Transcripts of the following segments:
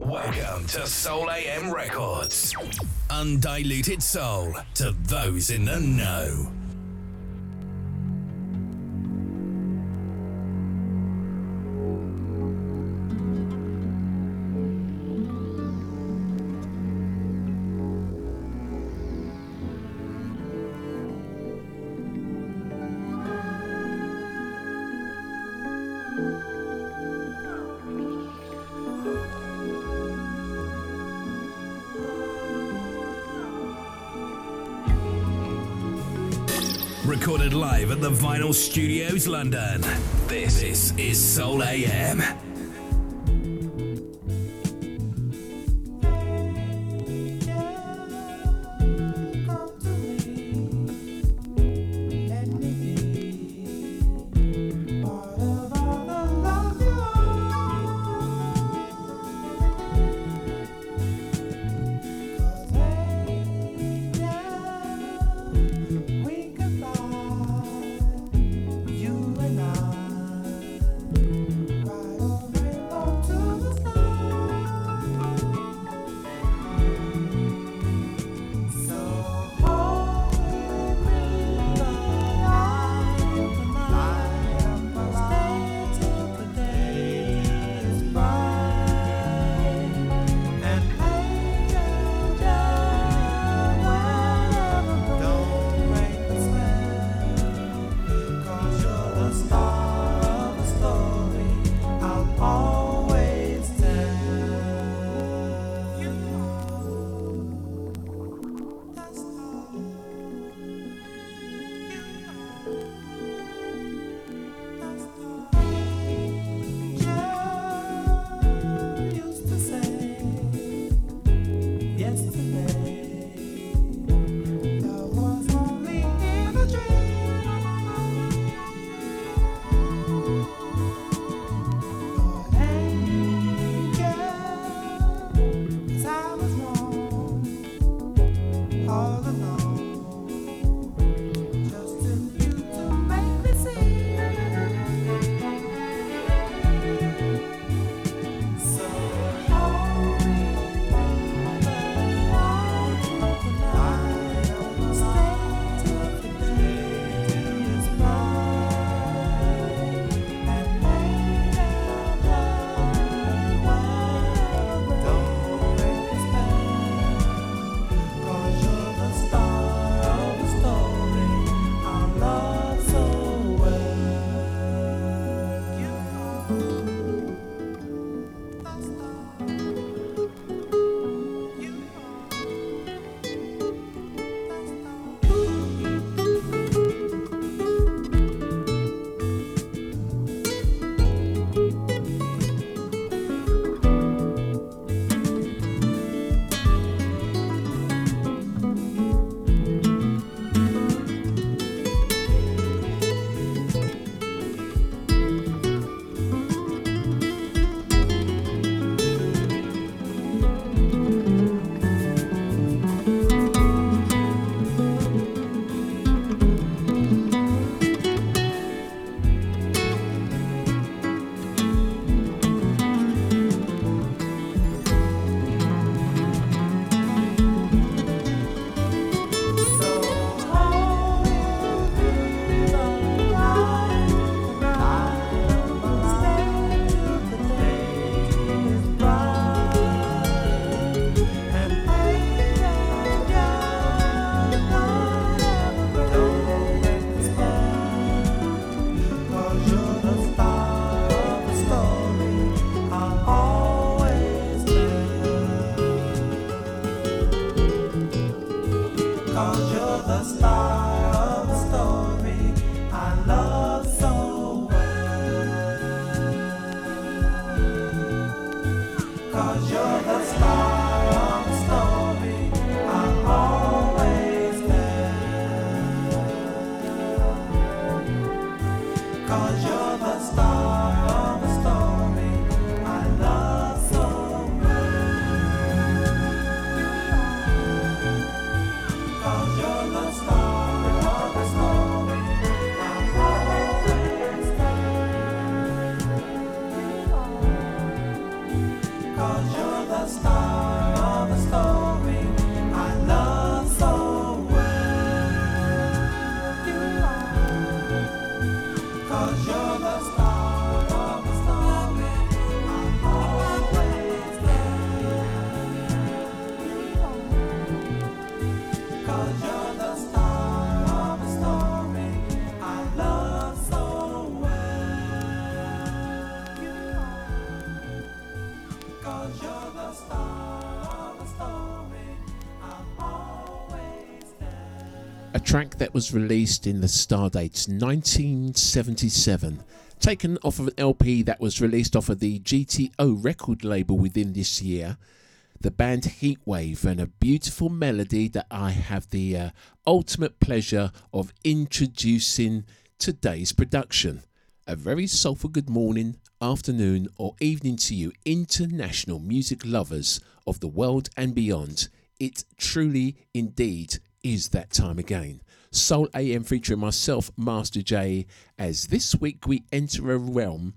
Welcome to Soul AM Records. Undiluted soul to those in the know. The Vinyl Studios, London. This is, Soul AM. Track that was released in the Stardates 1977, taken off of an LP that was released off of the GTO record label within this year. The band Heatwave and a beautiful melody that I have the uh, ultimate pleasure of introducing today's production. A very soulful good morning, afternoon, or evening to you, international music lovers of the world and beyond. It truly, indeed, is that time again. Soul AM featuring myself, Master J, as this week we enter a realm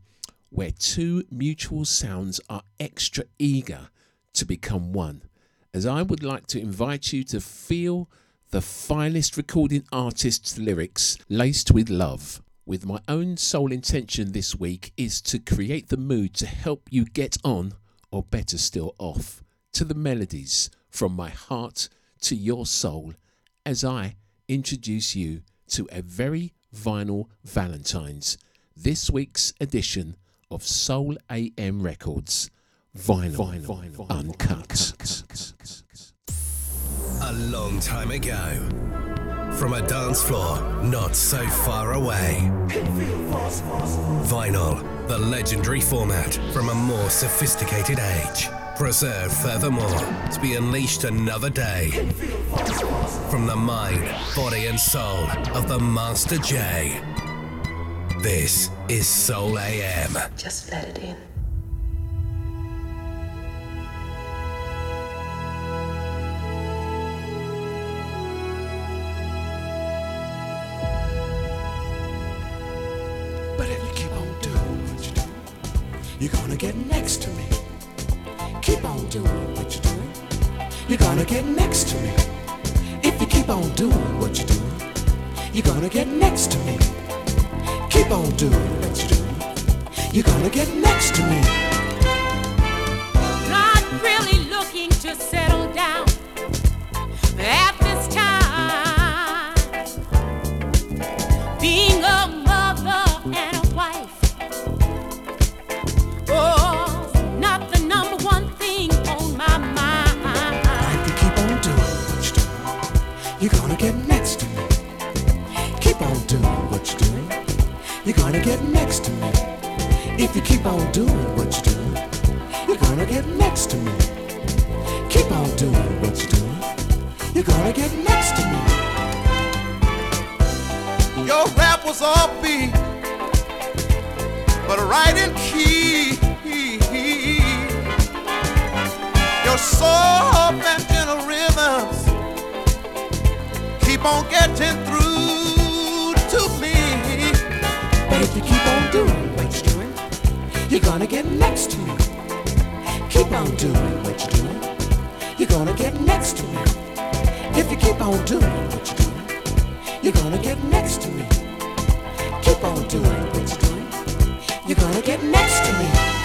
where two mutual sounds are extra eager to become one. As I would like to invite you to feel the finest recording artist's lyrics laced with love. With my own sole intention this week is to create the mood to help you get on, or better still, off, to the melodies from my heart to your soul as I introduce you to a very vinyl Valentine's, this week's edition of Soul AM Records. Vinyl, vinyl, vinyl uncut. A long time ago, from a dance floor not so far away. Vinyl, the legendary format from a more sophisticated age preserved furthermore to be unleashed another day from the mind, body, and soul of the Master J. This is Soul AM. Just let it in. Gonna get next to me. If you keep on doing what you're doing, you're gonna get next to me. Keep on doing what you're doing. You're gonna get next to me. Gonna get next to me. If you keep on doing what you're doing, you're gonna get next to me. Keep on doing what you're doing. You're gonna get next to me. Your rap was all beat, but right in key. Your soft and gentle rhythms keep on getting through doing what you're doing, you're gonna get next to me. Keep on doing what you're doing, you're gonna get next to me. If you keep on doing what you're doing, you're gonna get next to me. Keep on doing what you're doing, you're gonna get next to me.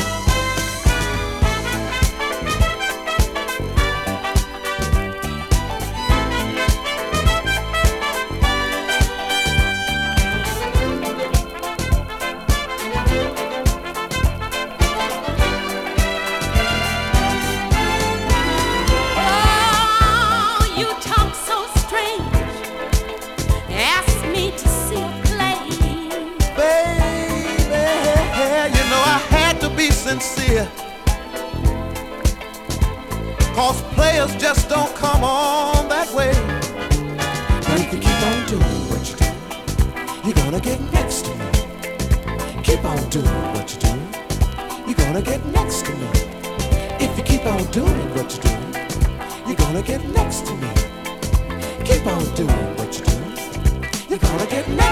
On doing what you're doing, you're gonna get next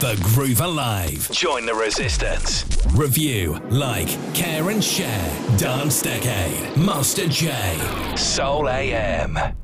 The Groove Alive. Join the resistance. Review, like, care and share. Dance Decade. Master J. Soul AM.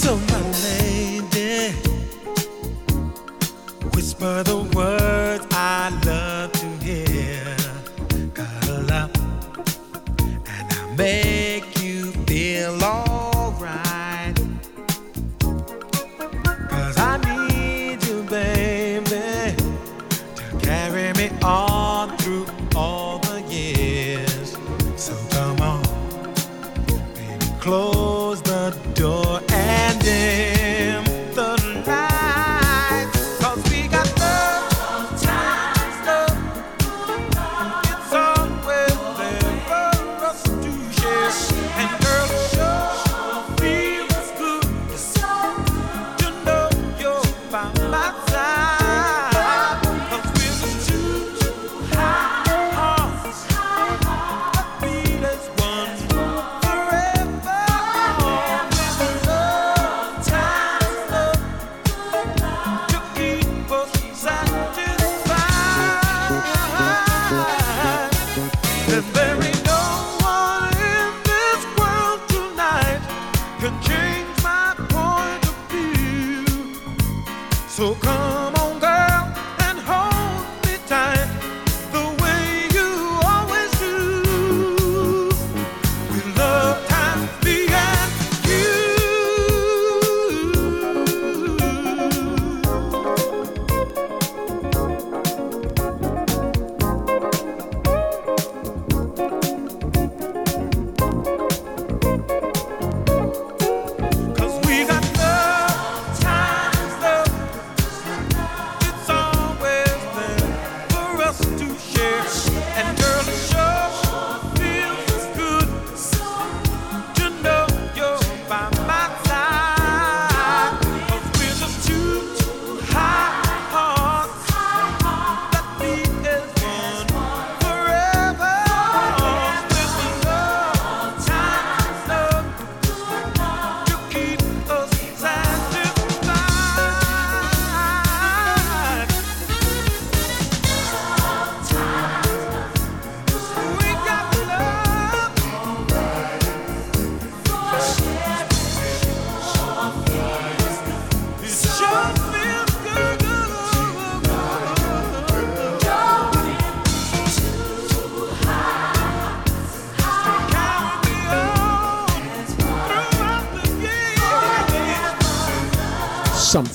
so my man.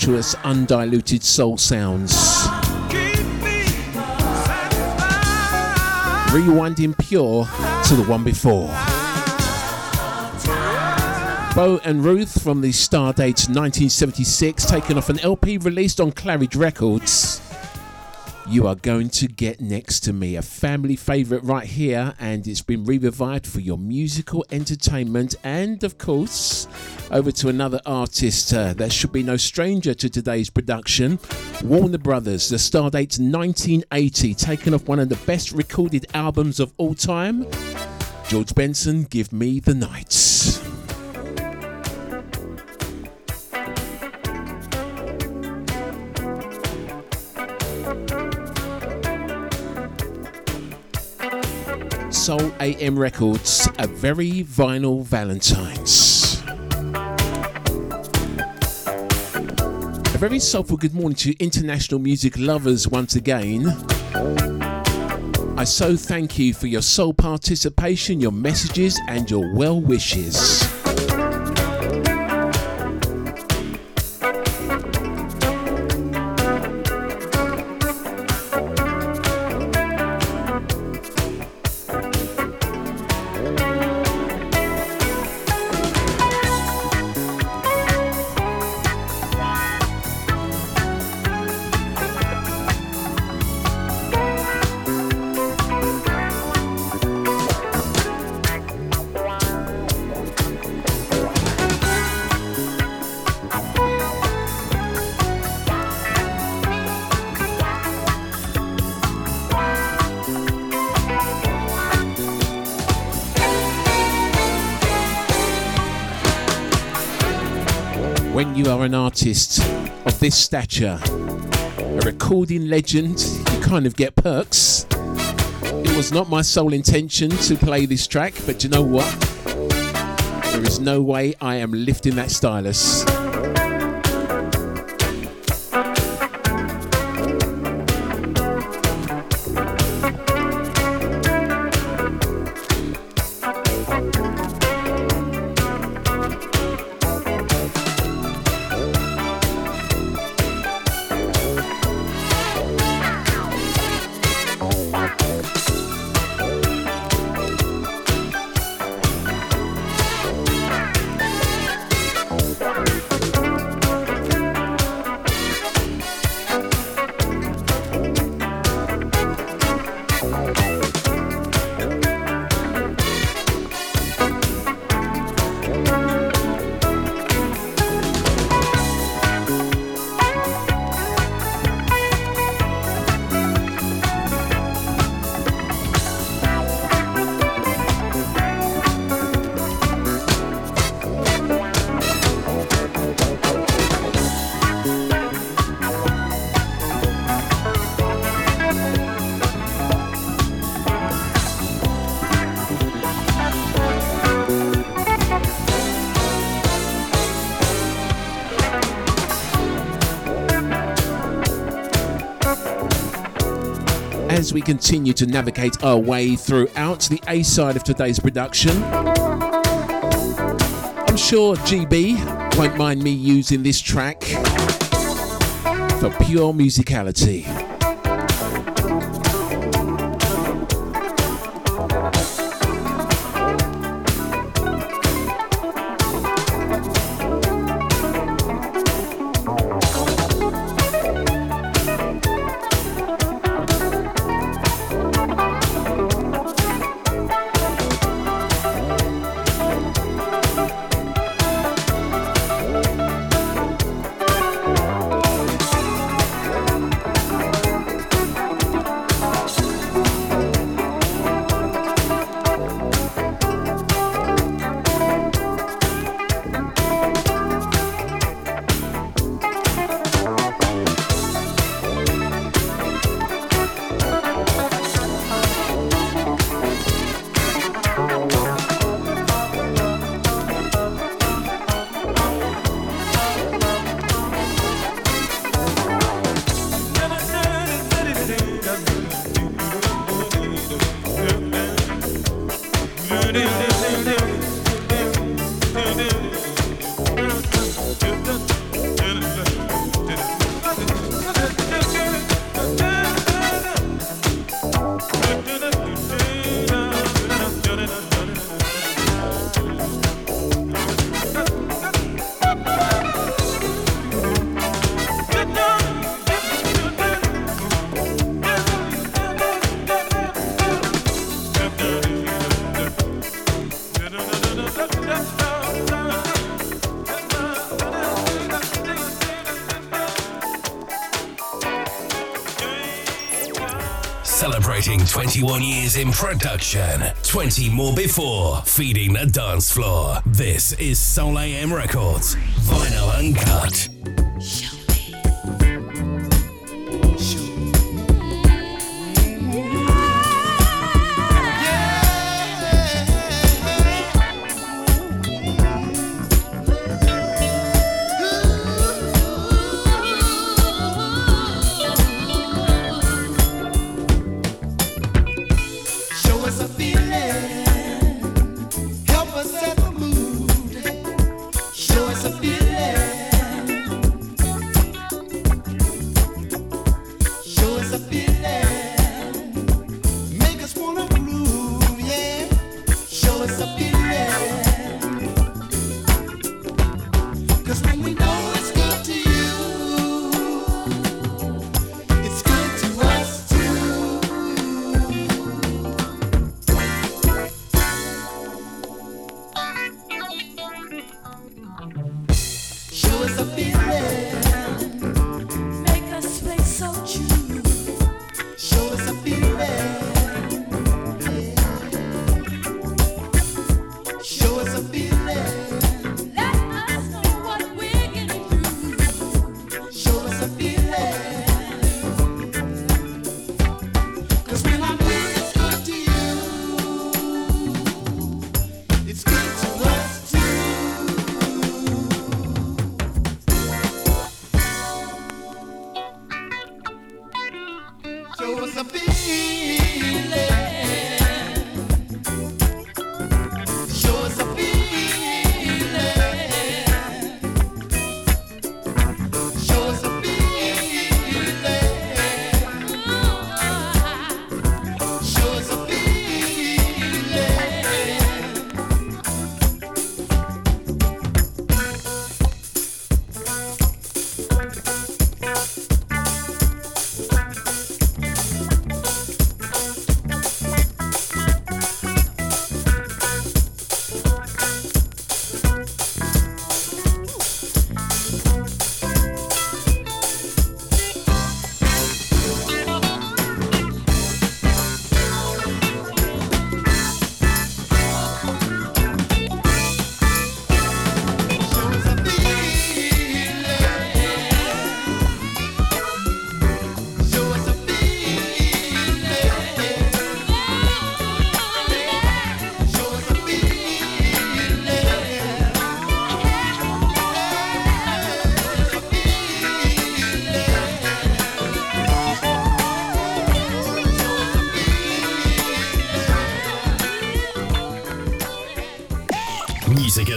Sumptuous, undiluted soul sounds. Rewinding pure to the one before. Bo and Ruth from the Stardate 1976, taken off an LP released on Claridge Records. You are going to get next to me, a family favourite right here, and it's been revived for your musical entertainment. And of course, over to another artist uh, that should be no stranger to today's production Warner Brothers, the Stardate 1980, taken off one of the best recorded albums of all time. George Benson, Give Me the Nights. Soul AM Records, a very vinyl Valentine's. A very soulful good morning to international music lovers once again. I so thank you for your soul participation, your messages, and your well wishes. Stature, a recording legend, you kind of get perks. It was not my sole intention to play this track, but you know what? There is no way I am lifting that stylus. Continue to navigate our way throughout the A side of today's production. I'm sure GB won't mind me using this track for pure musicality. 21 years in production, 20 more before, feeding the dance floor. This is Soul AM Records, vinyl uncut.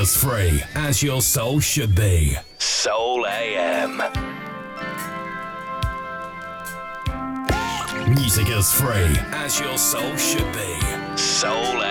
as free as your soul should be. Soul AM. Music is free as your soul should be. Soul AM.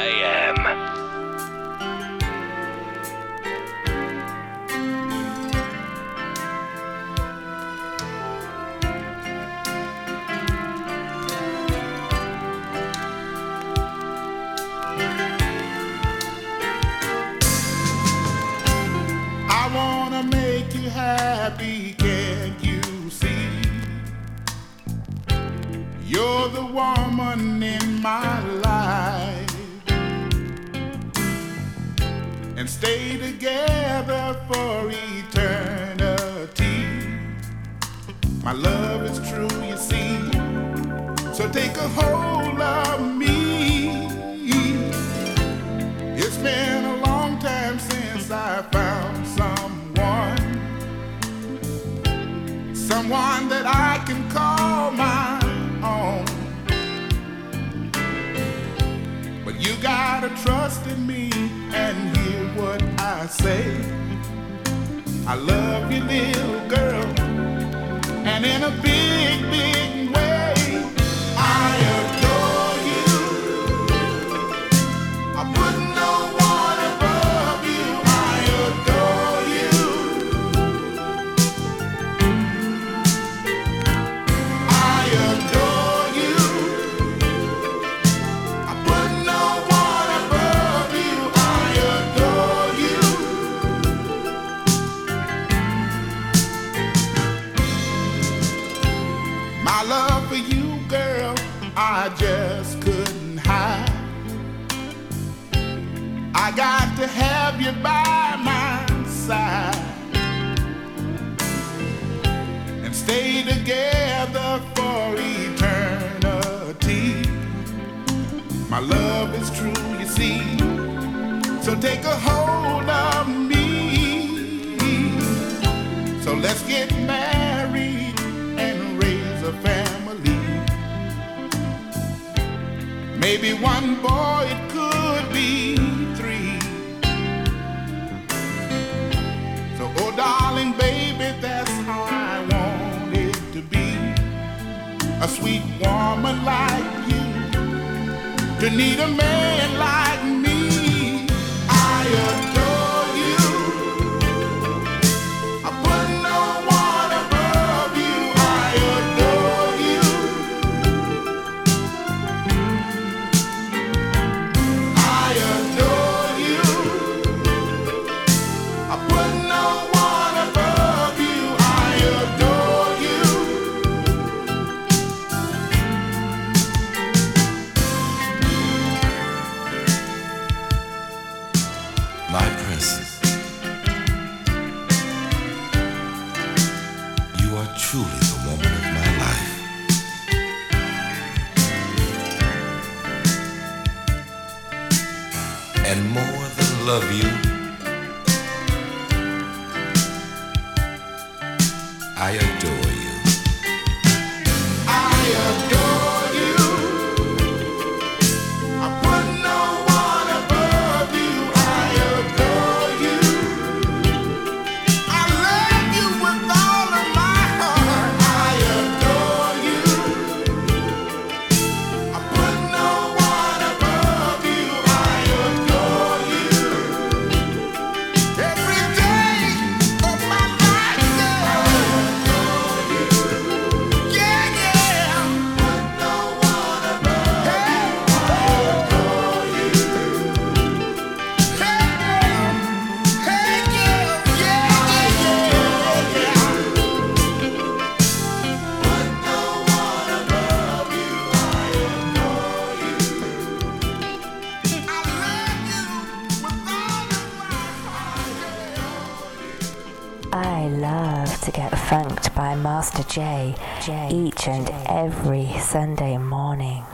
J, J each and every Sunday morning, morning,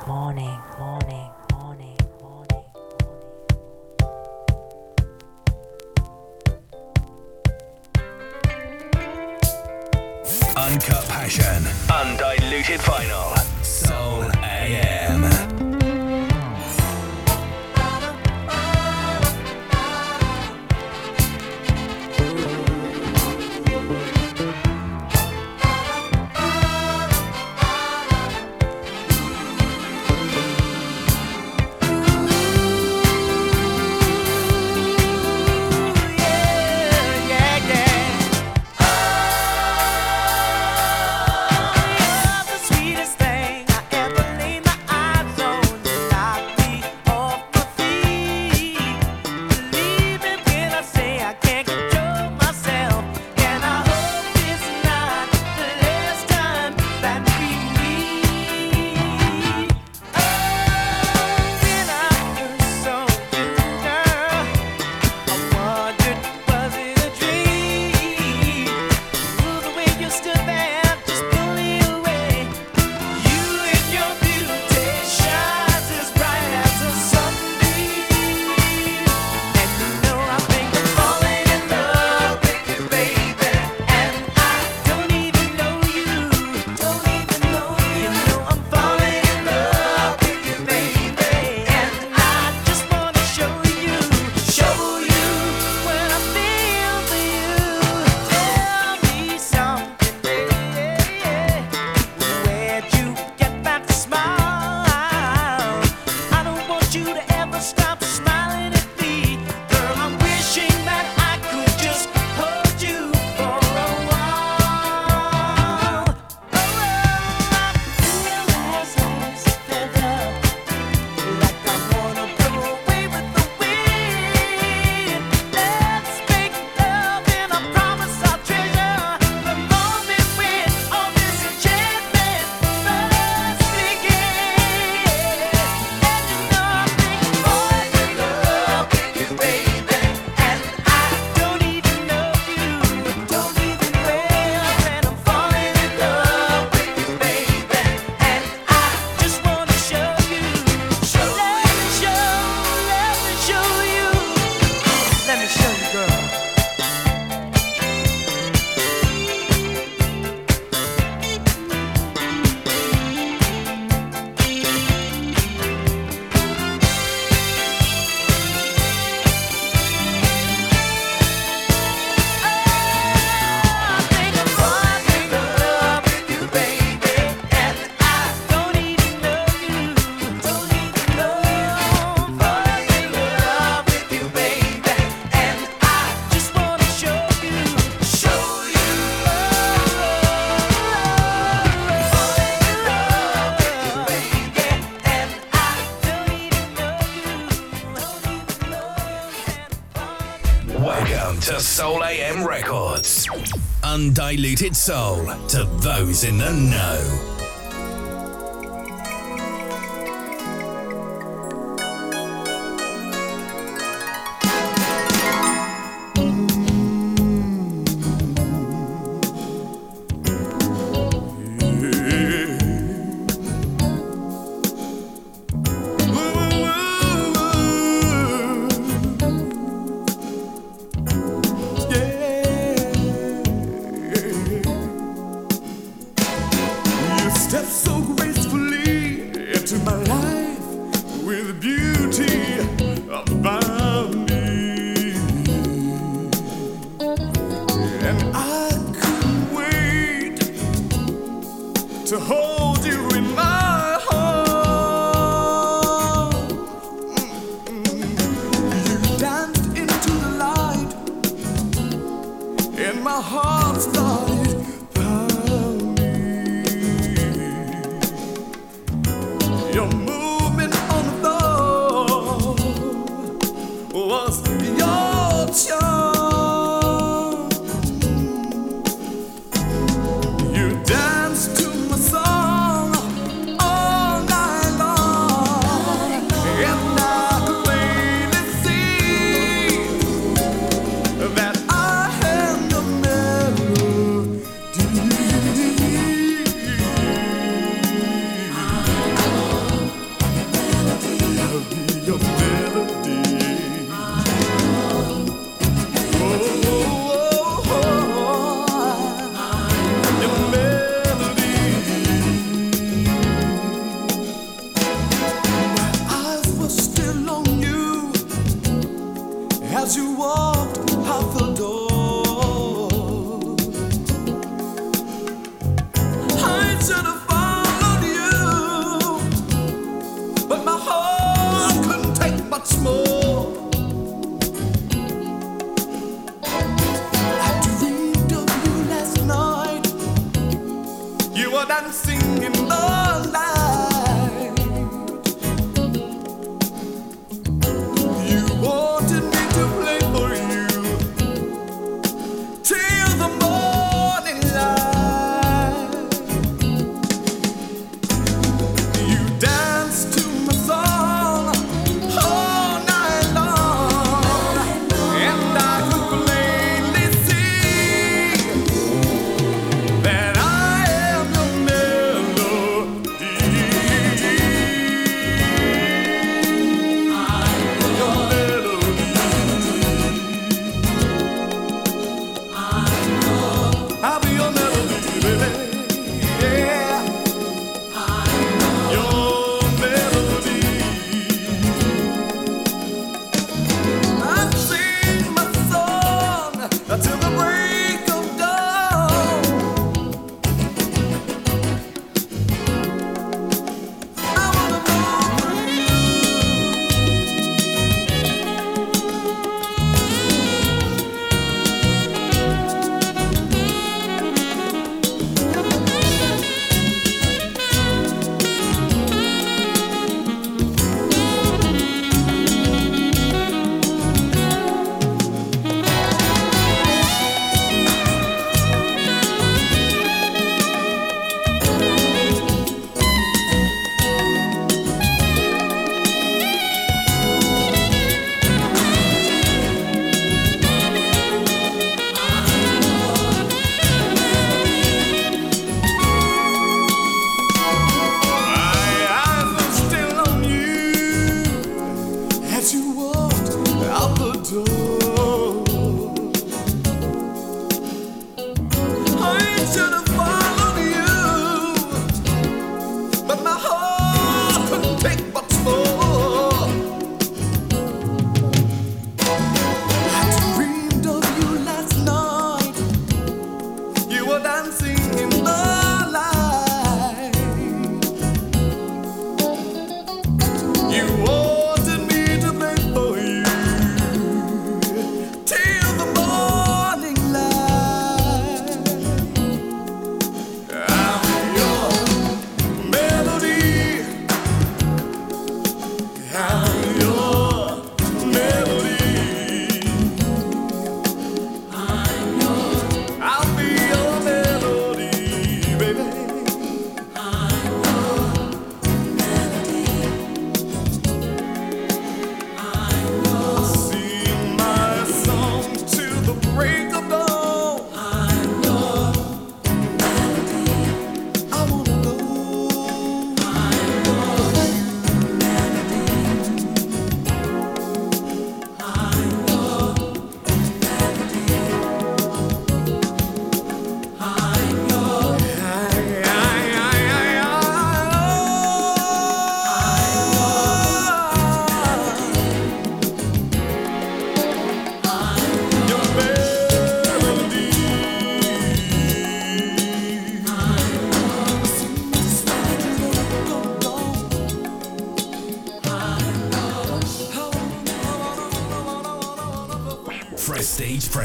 Undiluted soul to those in the know.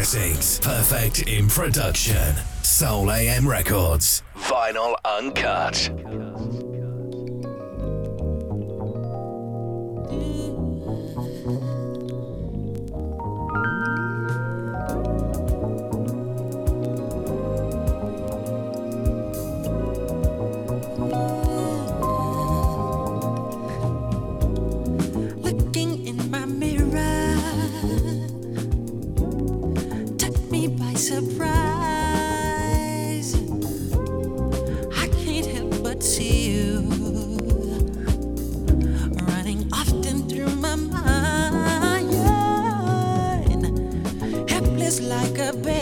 classics. Perfect in production. Soul AM Records. Vinyl Uncut. look bit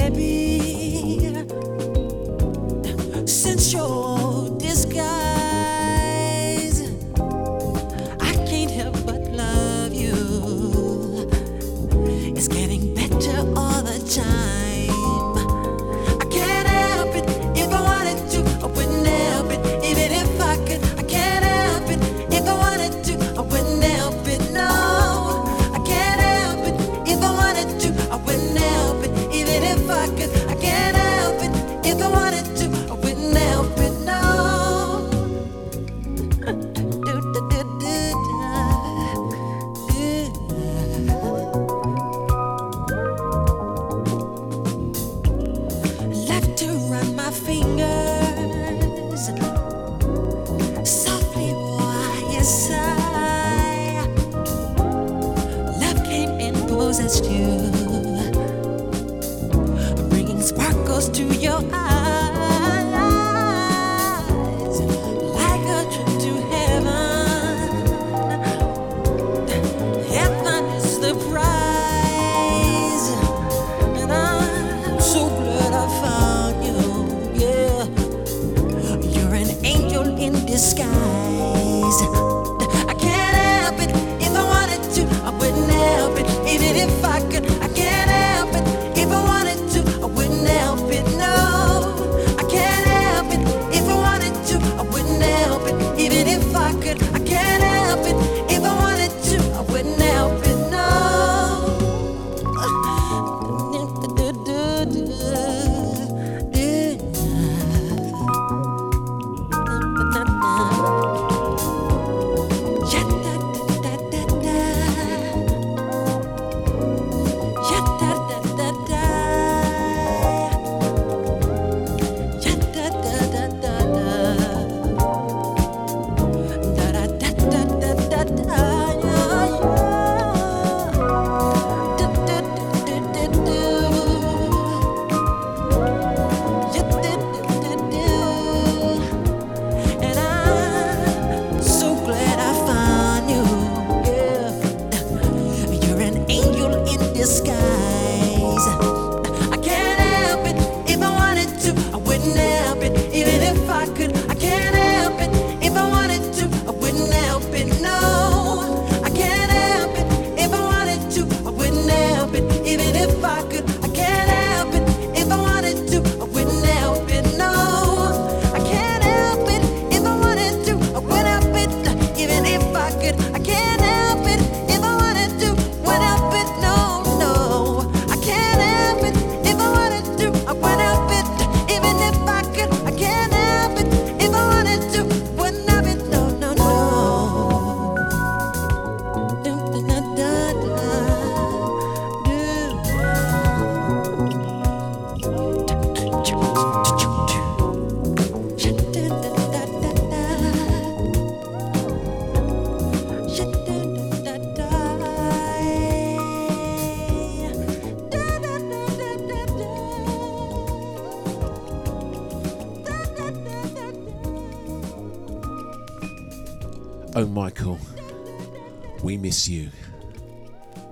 miss you.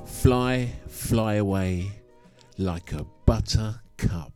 Fly, fly away like a buttercup.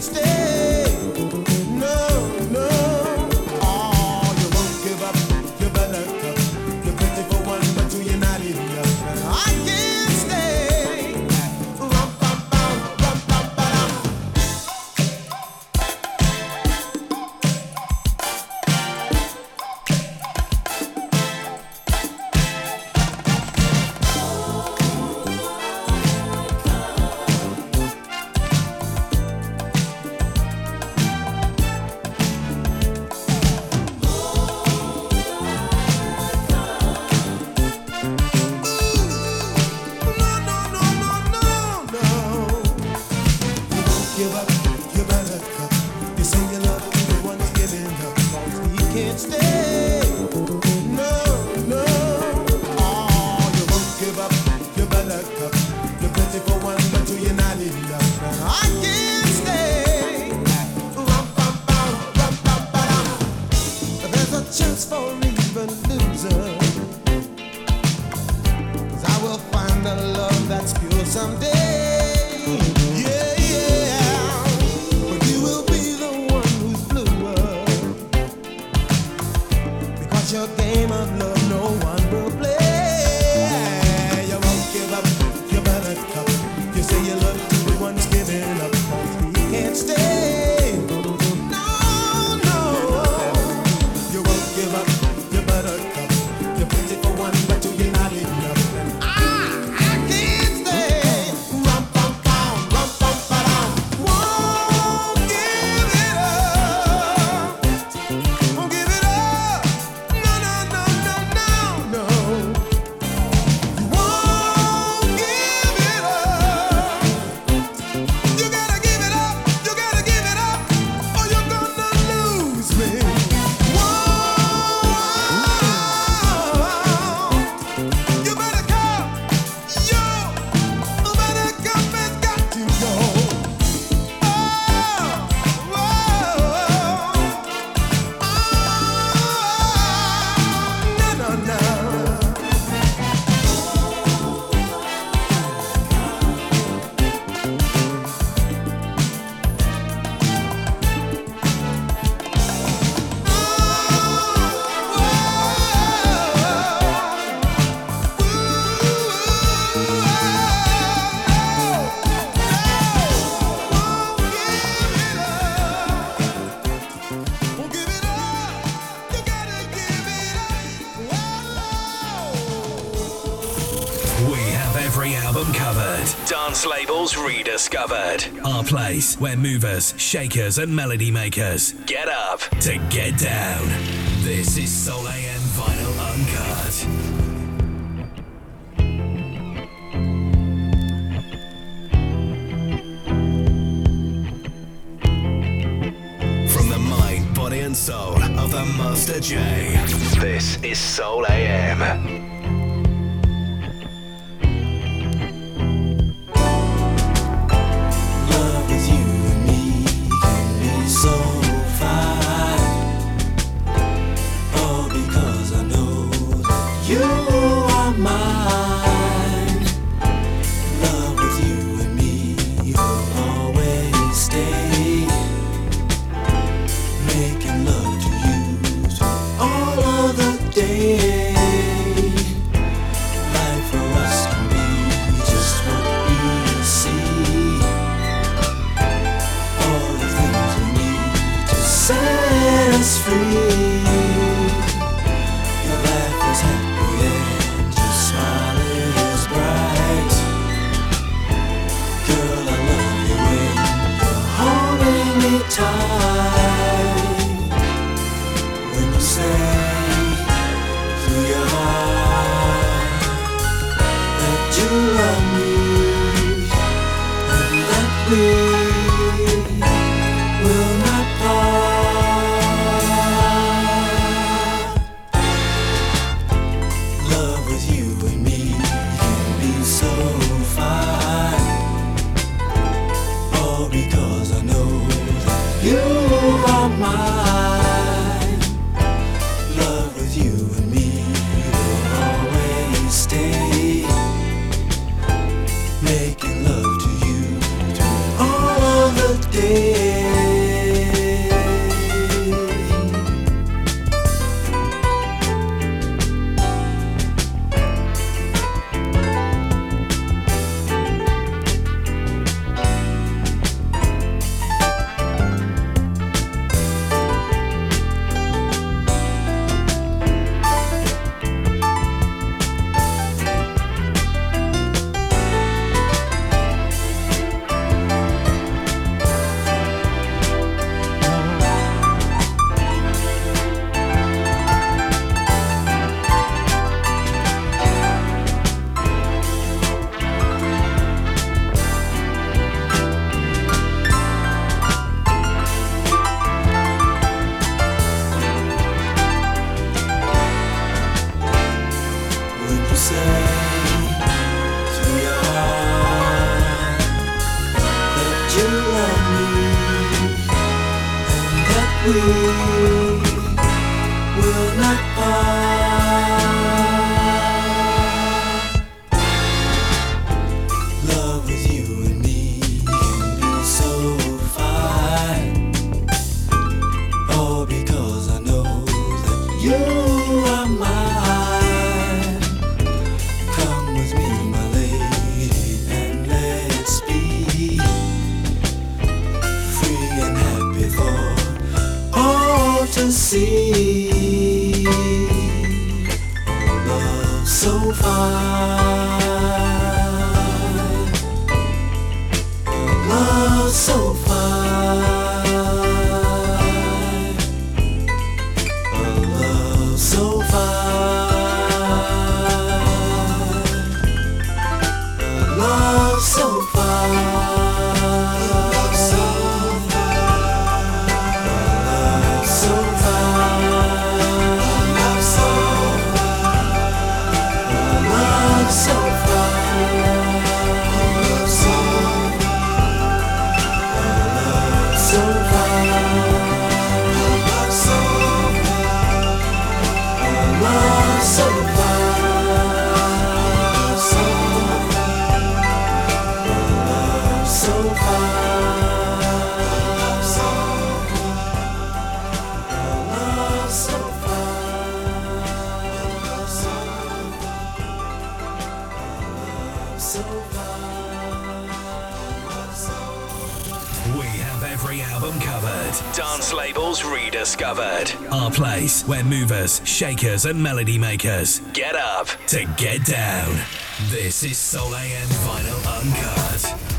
Stay feels rediscovered. Our place where movers, shakers, and melody makers get up to get down. This is Soul AM Vinyl Uncut. From the mind, body, and soul of the Master J. This is Soul AM. to see love so far. shakers and melody makers. Get up to get down. This is Soul AM Vinyl Uncut.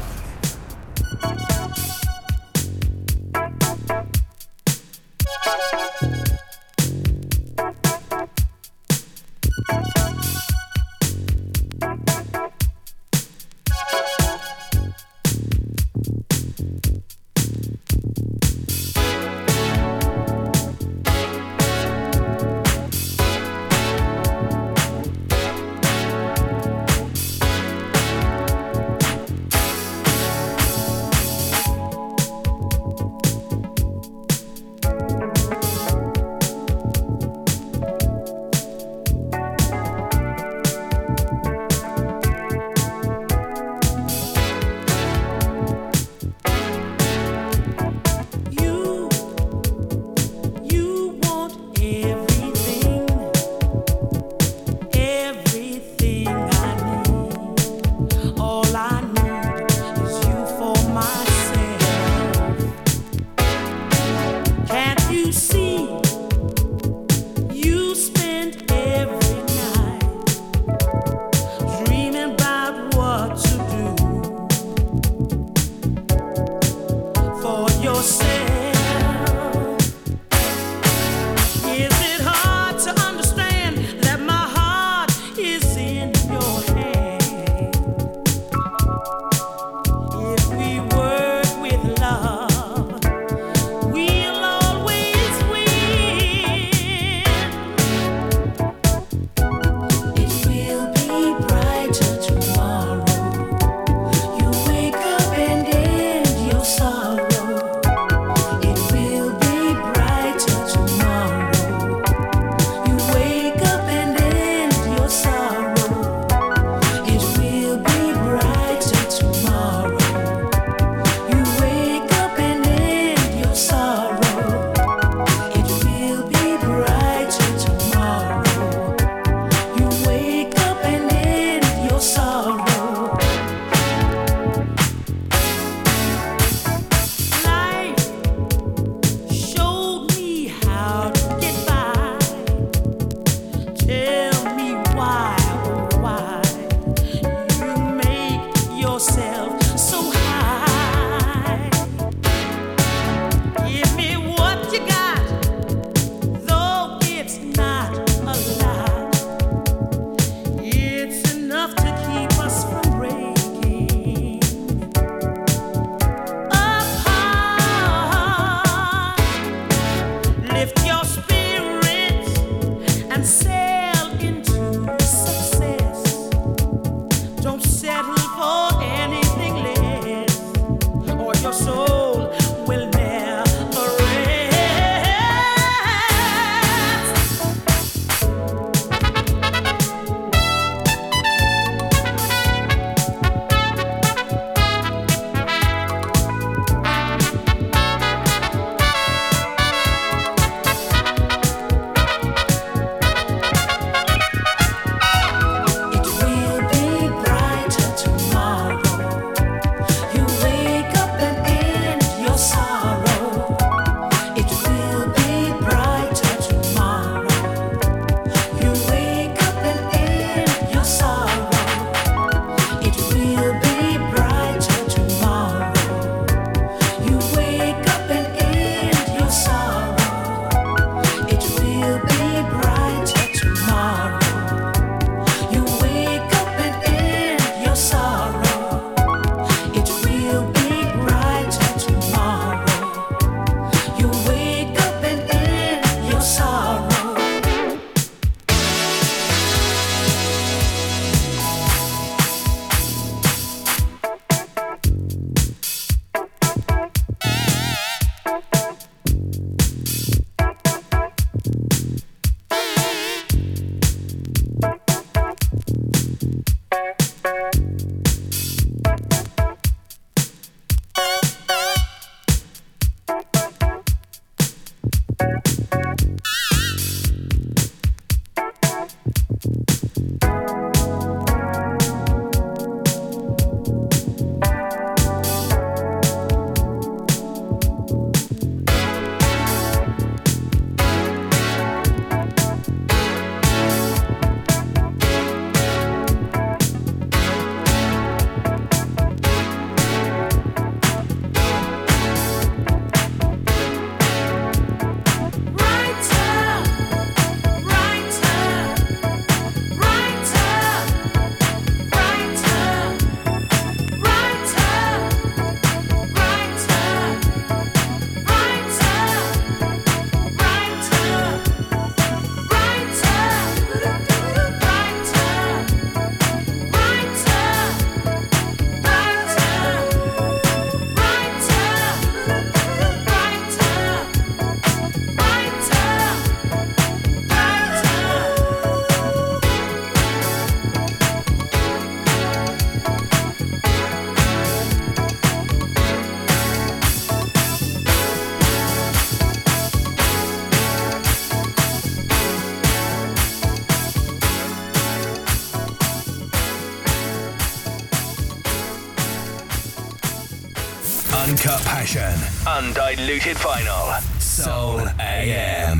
Undiluted vinyl. Soul AM.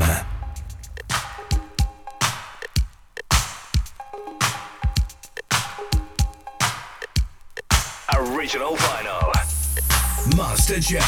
Original vinyl. Master J.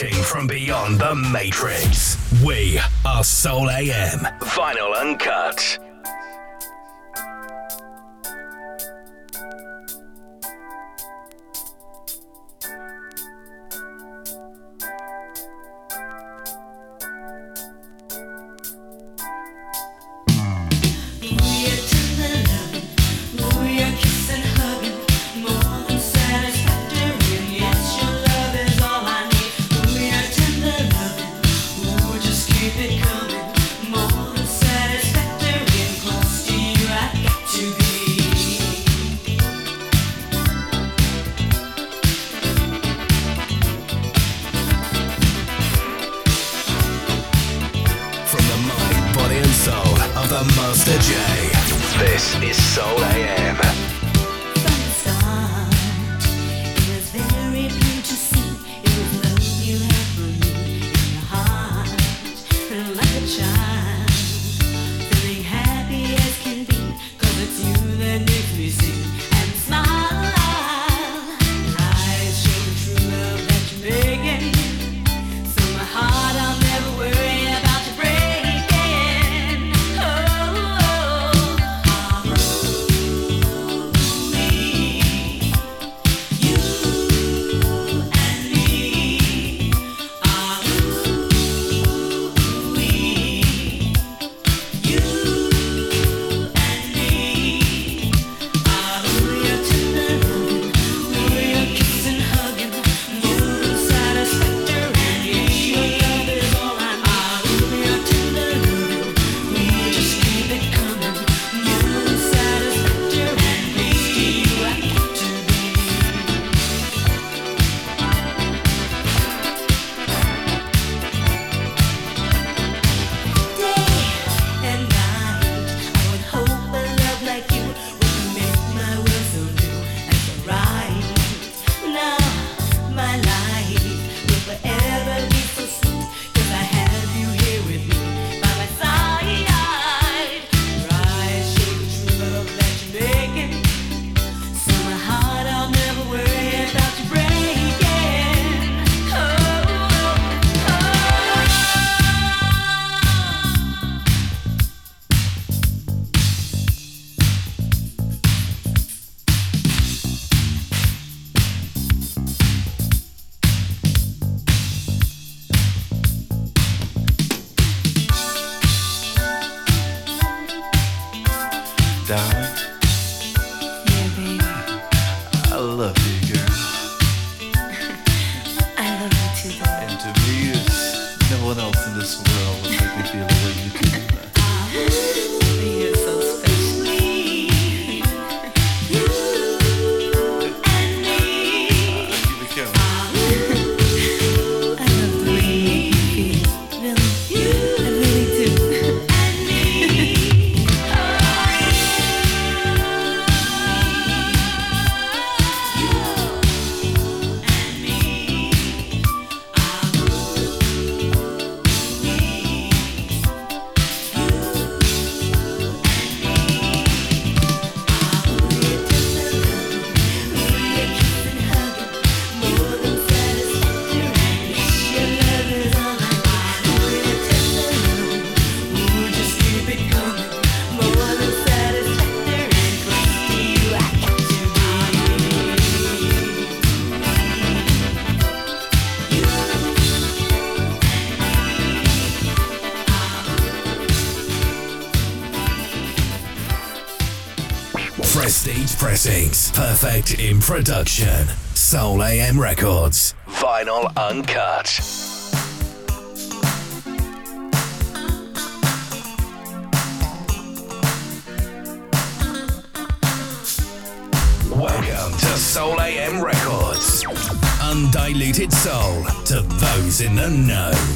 from beyond the Matrix. We are Soul AM. Vinyl Uncut. in production. Soul AM Records. Vinyl Uncut. Welcome to Soul AM Records. Undiluted soul to those in the know.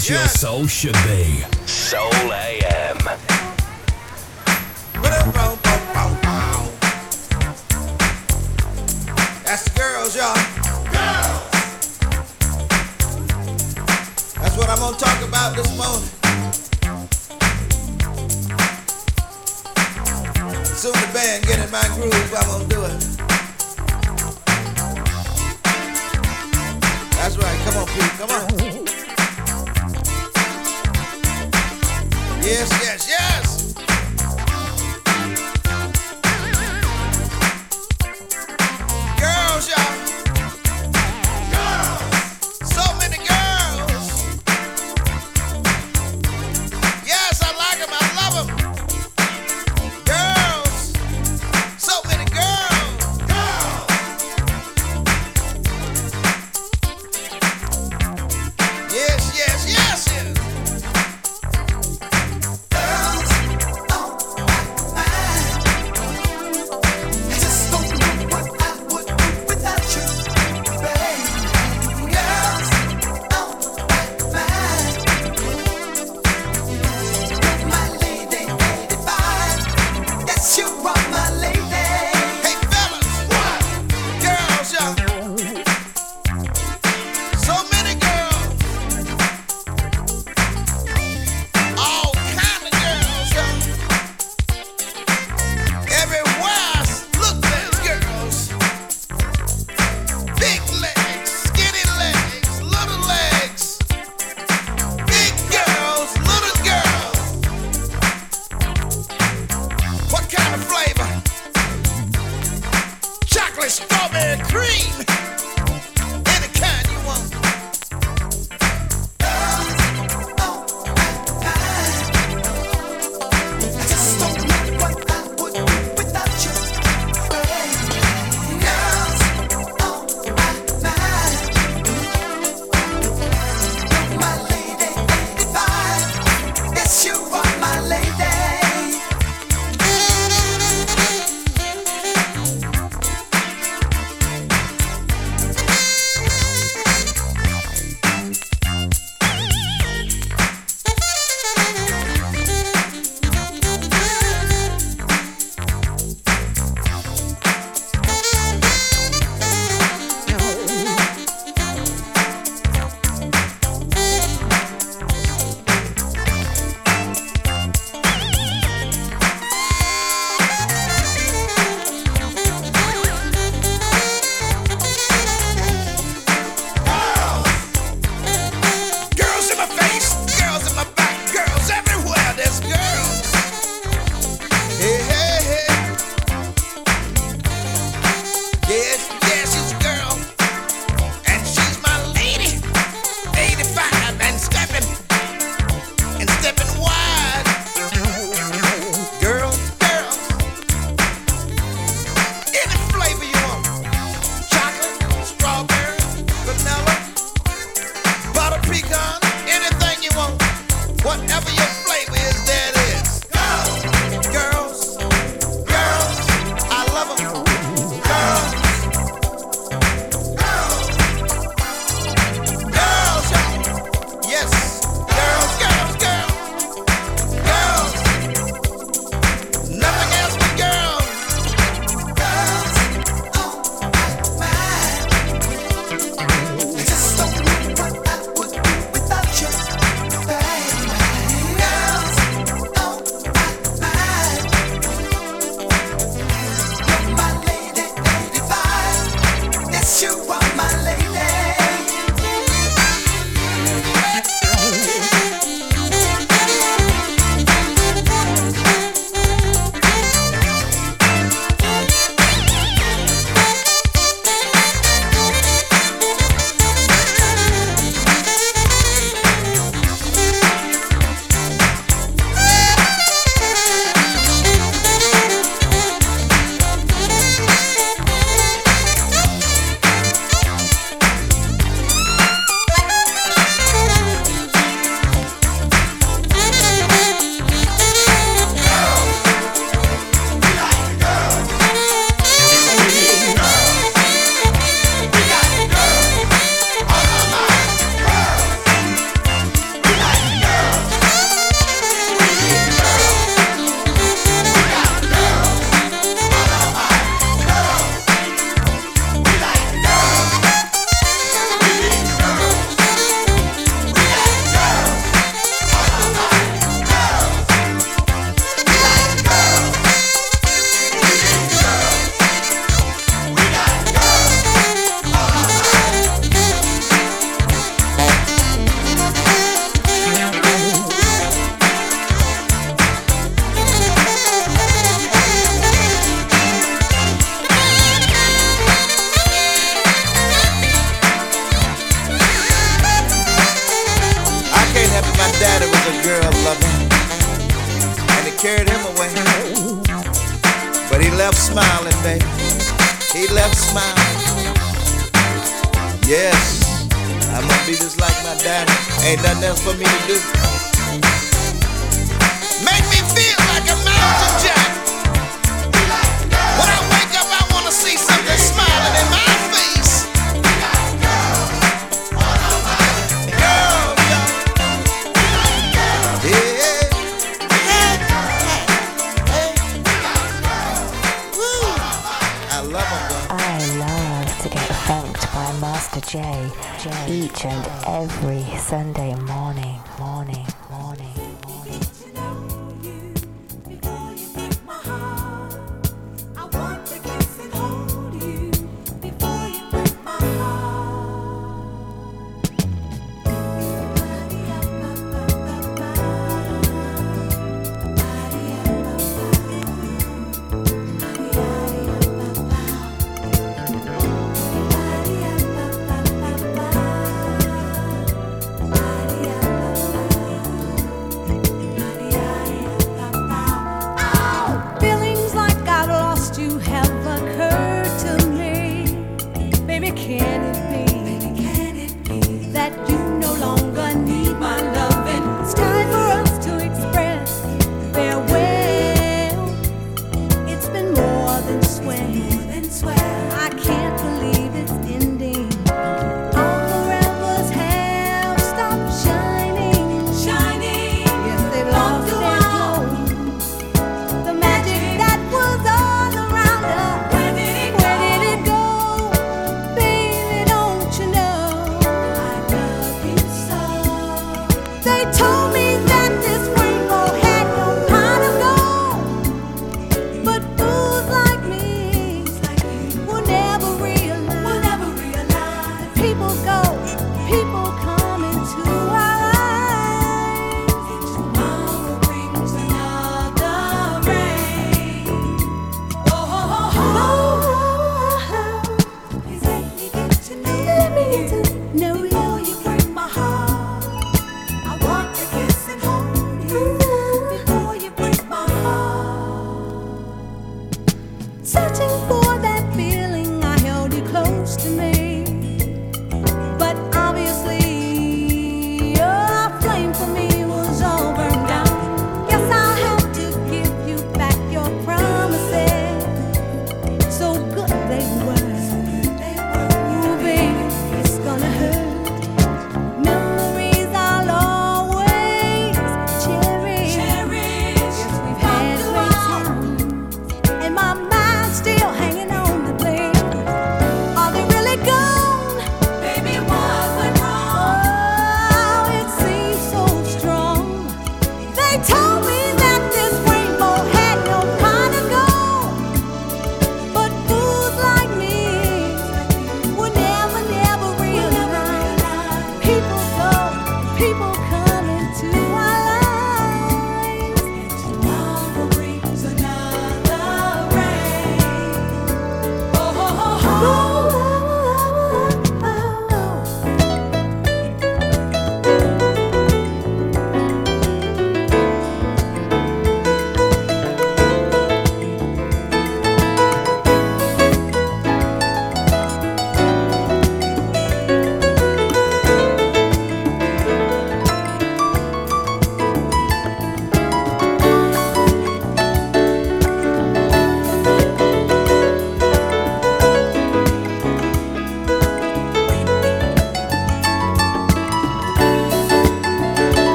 Free, as your soul should be. Soul AM. That's the girls, y'all. Girls. That's what I'm gonna talk about this morning. Soon the band get in my groove, I'm gonna do it. That's right. Come on, Pete. Come on.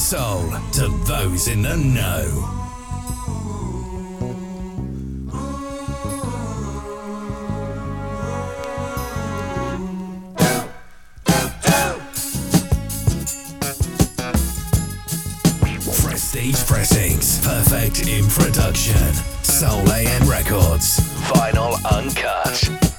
soul to those in the know. Prestige Pressings, perfect in production. Soul AM Records, vinyl uncut.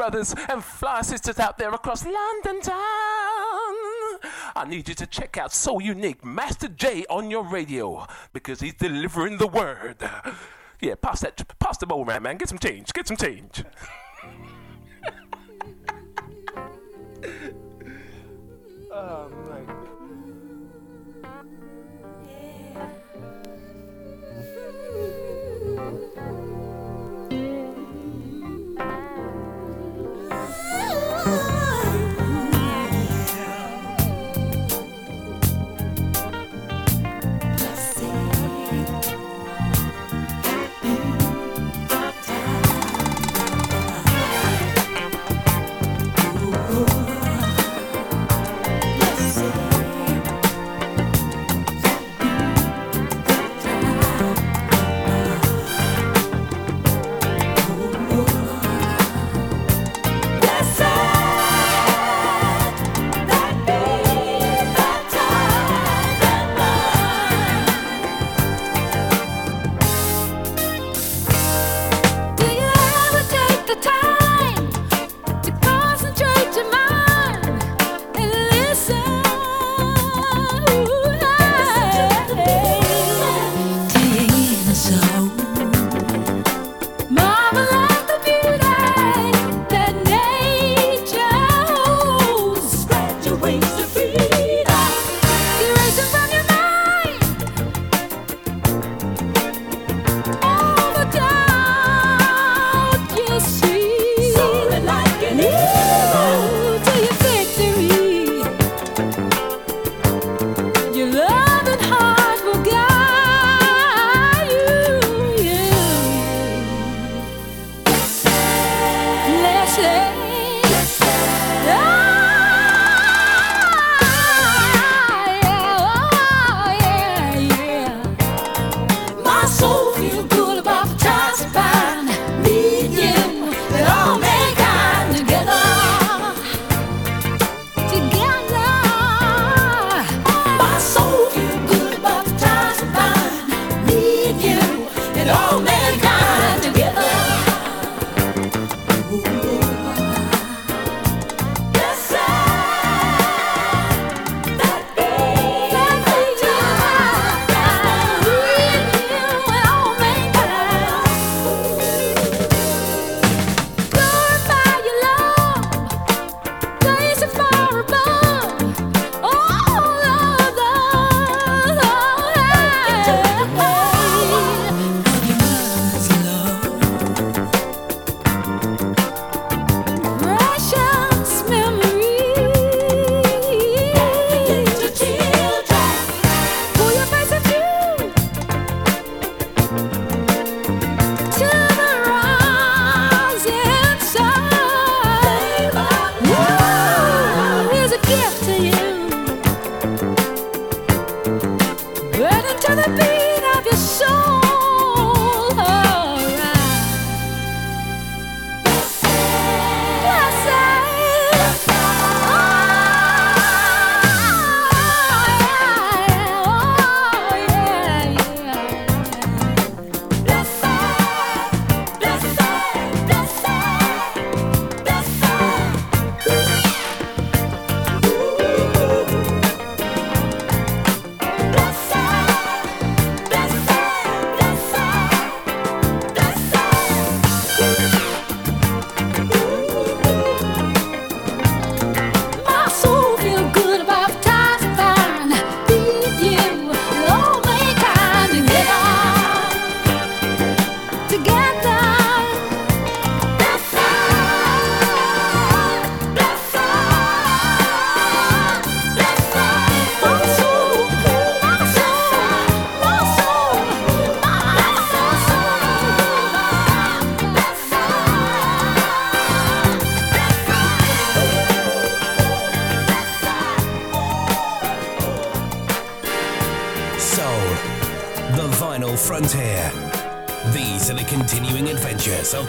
brothers and fly sisters out there across London town. I need you to check out So Unique Master J on your radio because he's delivering the word. Yeah, pass that, pass the bowl man. man. Get some change, get some change. oh, my God.